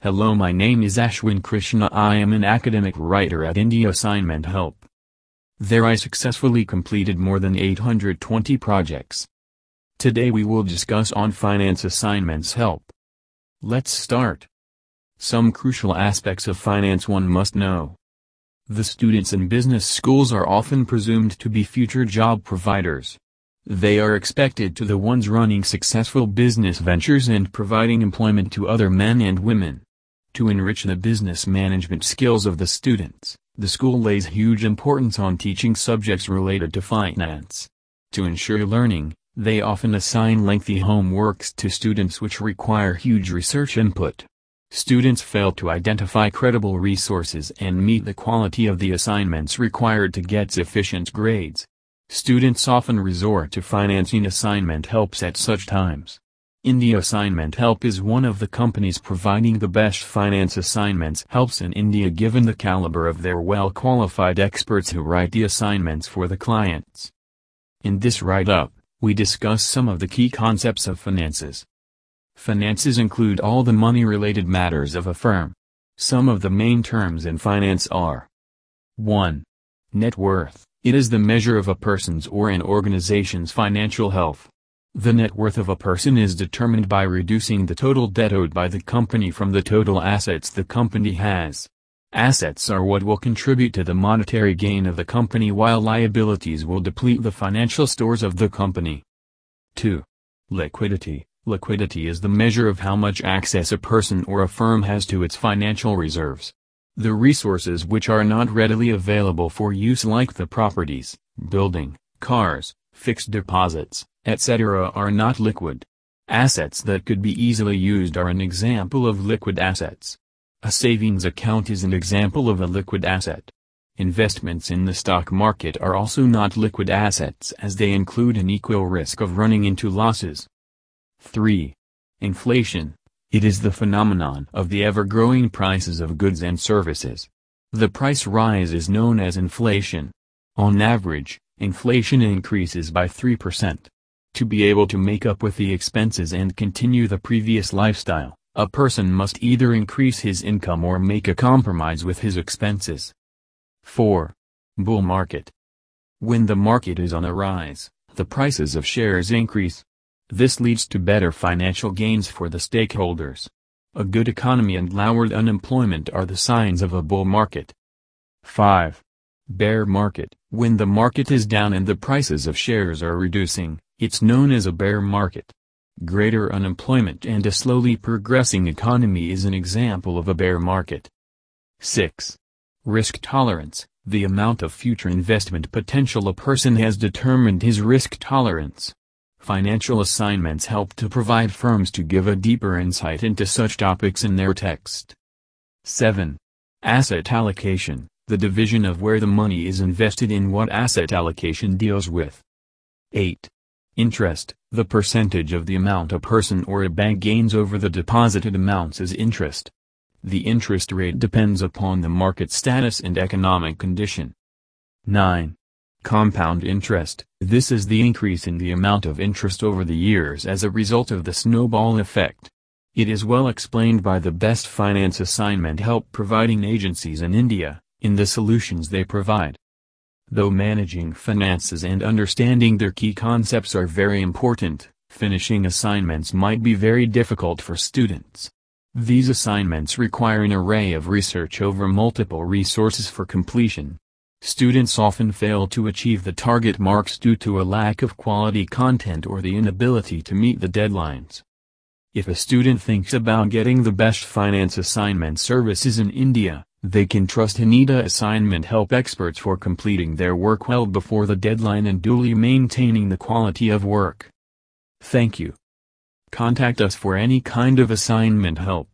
Hello my name is Ashwin Krishna I am an academic writer at India Assignment Help. There I successfully completed more than 820 projects. Today we will discuss on finance assignments help. Let's start. Some crucial aspects of finance one must know. The students in business schools are often presumed to be future job providers. They are expected to the ones running successful business ventures and providing employment to other men and women. To enrich the business management skills of the students, the school lays huge importance on teaching subjects related to finance. To ensure learning, they often assign lengthy homeworks to students which require huge research input. Students fail to identify credible resources and meet the quality of the assignments required to get sufficient grades. Students often resort to financing assignment helps at such times. India Assignment Help is one of the companies providing the best finance assignments helps in India given the caliber of their well-qualified experts who write the assignments for the clients. In this write-up, we discuss some of the key concepts of finances. Finances include all the money-related matters of a firm. Some of the main terms in finance are 1. Net worth, it is the measure of a person's or an organization's financial health. The net worth of a person is determined by reducing the total debt owed by the company from the total assets the company has. Assets are what will contribute to the monetary gain of the company while liabilities will deplete the financial stores of the company. 2. Liquidity Liquidity is the measure of how much access a person or a firm has to its financial reserves. The resources which are not readily available for use like the properties, building, cars, fixed deposits, etc. are not liquid. Assets that could be easily used are an example of liquid assets. A savings account is an example of a liquid asset. Investments in the stock market are also not liquid assets as they include an equal risk of running into losses. 3. Inflation. It is the phenomenon of the ever-growing prices of goods and services. The price rise is known as inflation. On average, inflation increases by 3%. To be able to make up with the expenses and continue the previous lifestyle, a person must either increase his income or make a compromise with his expenses. 4. Bull market. When the market is on a rise, the prices of shares increase. This leads to better financial gains for the stakeholders. A good economy and lowered unemployment are the signs of a bull market. 5. Bear market. When the market is down and the prices of shares are reducing, it's known as a bear market. Greater unemployment and a slowly progressing economy is an example of a bear market. 6. Risk tolerance. The amount of future investment potential a person has determined his risk tolerance. Financial assignments help to provide firms to give a deeper insight into such topics in their text. 7. Asset allocation, the division of where the money is invested in what asset allocation deals with. 8. Interest, the percentage of the amount a person or a bank gains over the deposited amounts is interest. The interest rate depends upon the market status and economic condition. 9. Compound interest, this is the increase in the amount of interest over the years as a result of the snowball effect. It is well explained by the best finance assignment help providing agencies in India, in the solutions they provide. Though managing finances and understanding their key concepts are very important, finishing assignments might be very difficult for students. These assignments require an array of research over multiple resources for completion. Students often fail to achieve the target marks due to a lack of quality content or the inability to meet the deadlines. If a student thinks about getting the best finance assignment services in India, they can trust India assignment help experts for completing their work well before the deadline and duly maintaining the quality of work. Thank you. Contact us for any kind of assignment help.